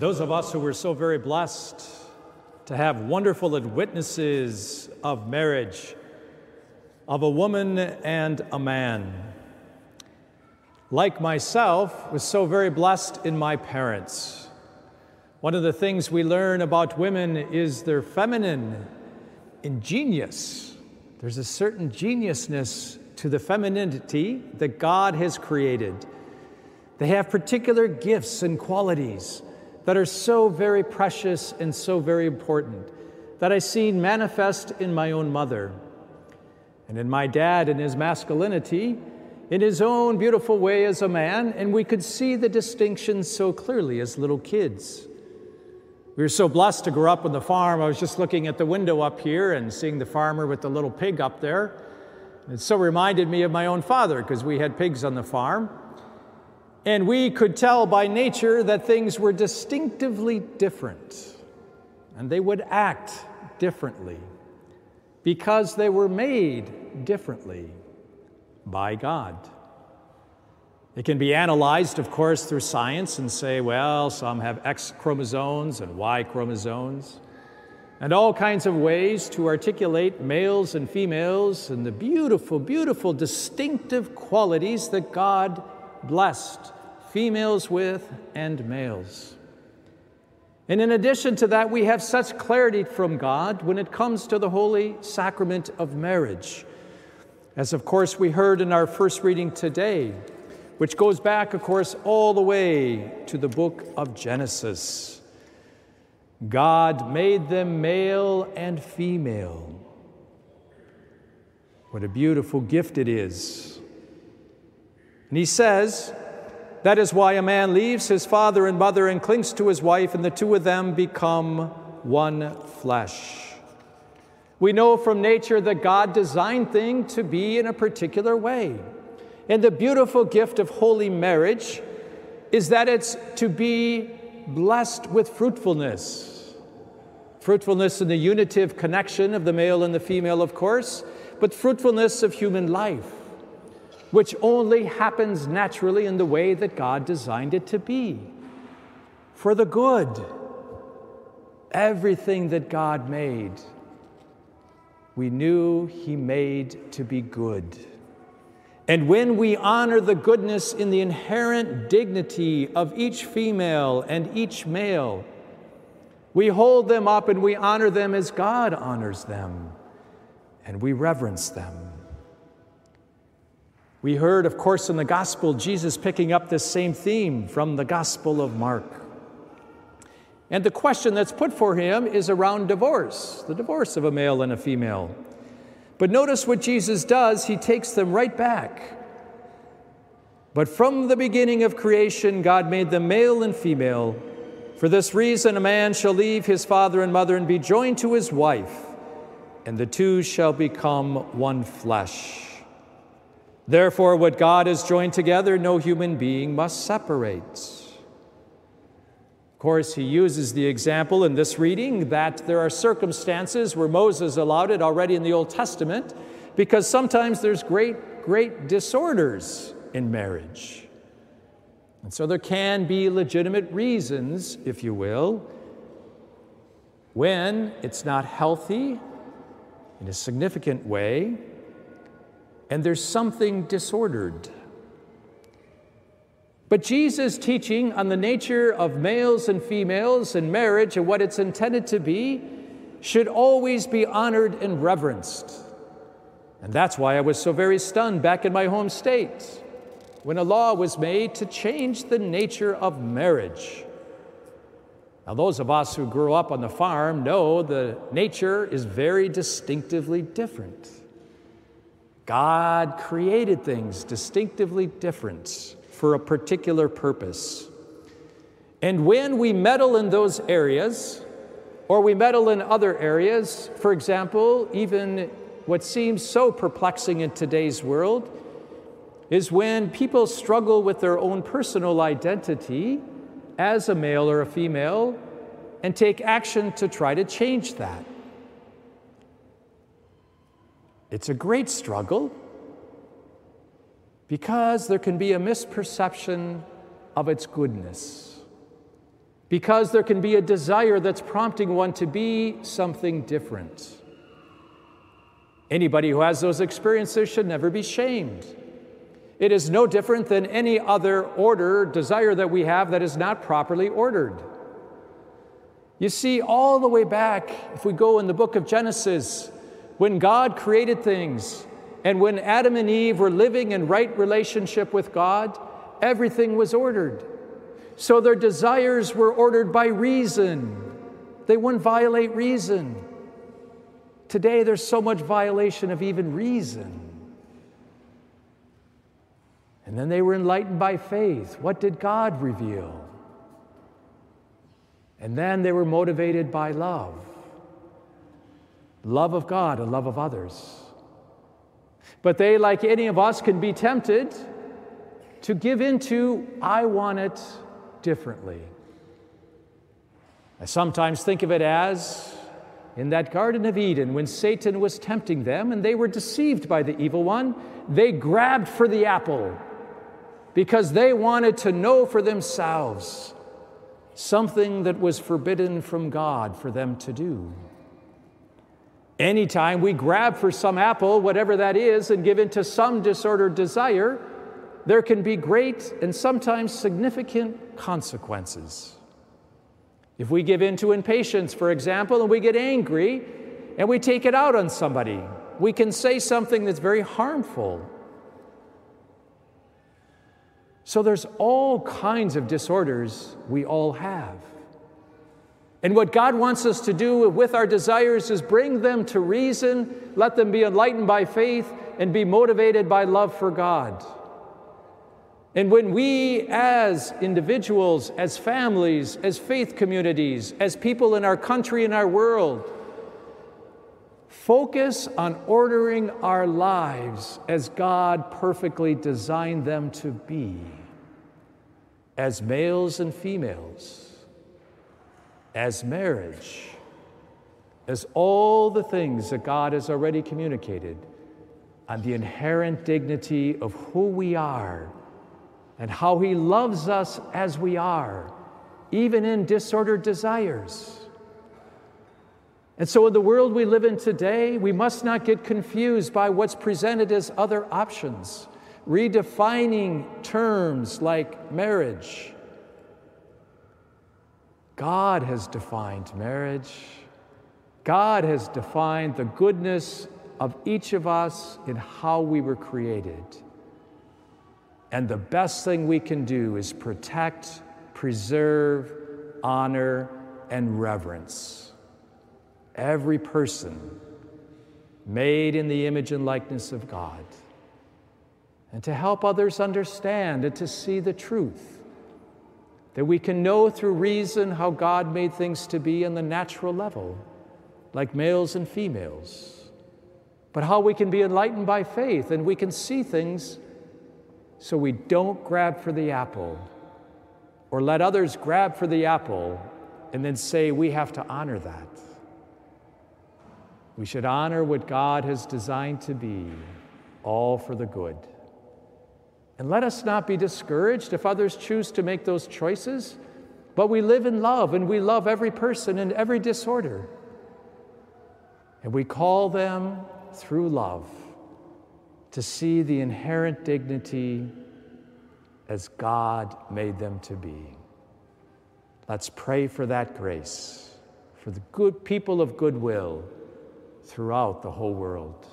Those of us who were so very blessed to have wonderful witnesses of marriage, of a woman and a man, like myself, was so very blessed in my parents. One of the things we learn about women is their feminine genius. There's a certain geniusness to the femininity that God has created. They have particular gifts and qualities that are so very precious and so very important that I seen manifest in my own mother and in my dad in his masculinity, in his own beautiful way as a man, and we could see the distinctions so clearly as little kids. We were so blessed to grow up on the farm. I was just looking at the window up here and seeing the farmer with the little pig up there. It so reminded me of my own father because we had pigs on the farm. And we could tell by nature that things were distinctively different, and they would act differently because they were made differently by God. It can be analyzed, of course, through science and say, well, some have X chromosomes and Y chromosomes, and all kinds of ways to articulate males and females and the beautiful, beautiful, distinctive qualities that God blessed females with and males. And in addition to that, we have such clarity from God when it comes to the holy sacrament of marriage. As of course we heard in our first reading today, which goes back, of course, all the way to the book of Genesis. God made them male and female. What a beautiful gift it is. And he says, that is why a man leaves his father and mother and clings to his wife, and the two of them become one flesh. We know from nature that God designed things to be in a particular way. And the beautiful gift of holy marriage is that it's to be blessed with fruitfulness. Fruitfulness in the unitive connection of the male and the female, of course, but fruitfulness of human life which only happens naturally in the way that God designed it to be for the good. Everything that God made, we knew He made to be good. And when we honor the goodness in the inherent dignity of each female and each male, we hold them up and we honor them as God honors them, and we reverence them. We heard, of course, in the gospel, Jesus picking up this same theme from the Gospel of Mark. And the question that's put for him is around divorce, the divorce of a male and a female. But notice what Jesus does, he takes them right back. But from the beginning of creation, God made them male and female. For this reason, a man shall leave his father and mother and be joined to his wife, and the two shall become one flesh. Therefore, what God has joined together, no human being must separate. Of course, he uses the example in this reading that there are circumstances where Moses allowed it already in the Old Testament because sometimes there's great, great disorders in marriage. And so there can be legitimate reasons, if you will, when it's not healthy in a significant way and there's something disordered. But Jesus' teaching on the nature of males and females and marriage and what it's intended to be should always be honored and reverenced. And that's why I was so very stunned back in my home state when a law was made to change the nature of marriage. Now, those of us who grew up on the farm know the nature is very distinctively different. God created things distinctively different for a particular purpose. And when we meddle in those areas, or we meddle in other areas, for example, even what seems so perplexing in today's world is when people struggle with their own personal identity as a male or a female and take action to try to change that. It's a great struggle because there can be a misperception of its goodness. because there can be a desire that's prompting one to be something different. Anybody who has those experiences should never be shamed. It is no different than any other order, desire that we have that is not properly ordered. You see, all the way back, if we go in the book of Genesis, when God created things and when Adam and Eve were living in right relationship with God, everything was ordered. So their desires were ordered by reason. They wouldn't violate reason. Today, there's so much violation of even reason. And then they were enlightened by faith. What did God reveal? And then they were motivated by love love of God and love of others. But they, like any of us, can be tempted to give into, I want it differently. I sometimes think of it as in that Garden of Eden when Satan was tempting them and they were deceived by the evil one, they grabbed for the apple because they wanted to know for themselves something that was forbidden from God for them to do. Anytime we grab for some apple, whatever that is, and give into some disordered desire, there can be great and sometimes significant consequences. If we give in to impatience, for example, and we get angry and we take it out on somebody, we can say something that's very harmful. So there's all kinds of disorders we all have. And what God wants us to do with our desires is bring them to reason, let them be enlightened by faith, and be motivated by love for God. And when we, as individuals, as families, as faith communities, as people in our country and our world, focus on ordering our lives as God perfectly designed them to be, as males and females, as marriage, as all the things that God has already communicated on the inherent dignity of who we are and how He loves us as we are, even in disordered desires. And so, in the world we live in today, we must not get confused by what's presented as other options, redefining terms like marriage. God has defined marriage. God has defined the goodness of each of us in how we were created. And the best thing we can do is protect, preserve, honor, and reverence every person made in the image and likeness of God. And to help others understand and to see the truth. That we can know through reason how God made things to be on the natural level, like males and females. But how we can be enlightened by faith and we can see things so we don't grab for the apple or let others grab for the apple and then say we have to honor that. We should honor what God has designed to be, all for the good. And let us not be discouraged if others choose to make those choices, but we live in love and we love every person in every disorder. And we call them through love to see the inherent dignity as God made them to be. Let's pray for that grace, for the good people of goodwill throughout the whole world.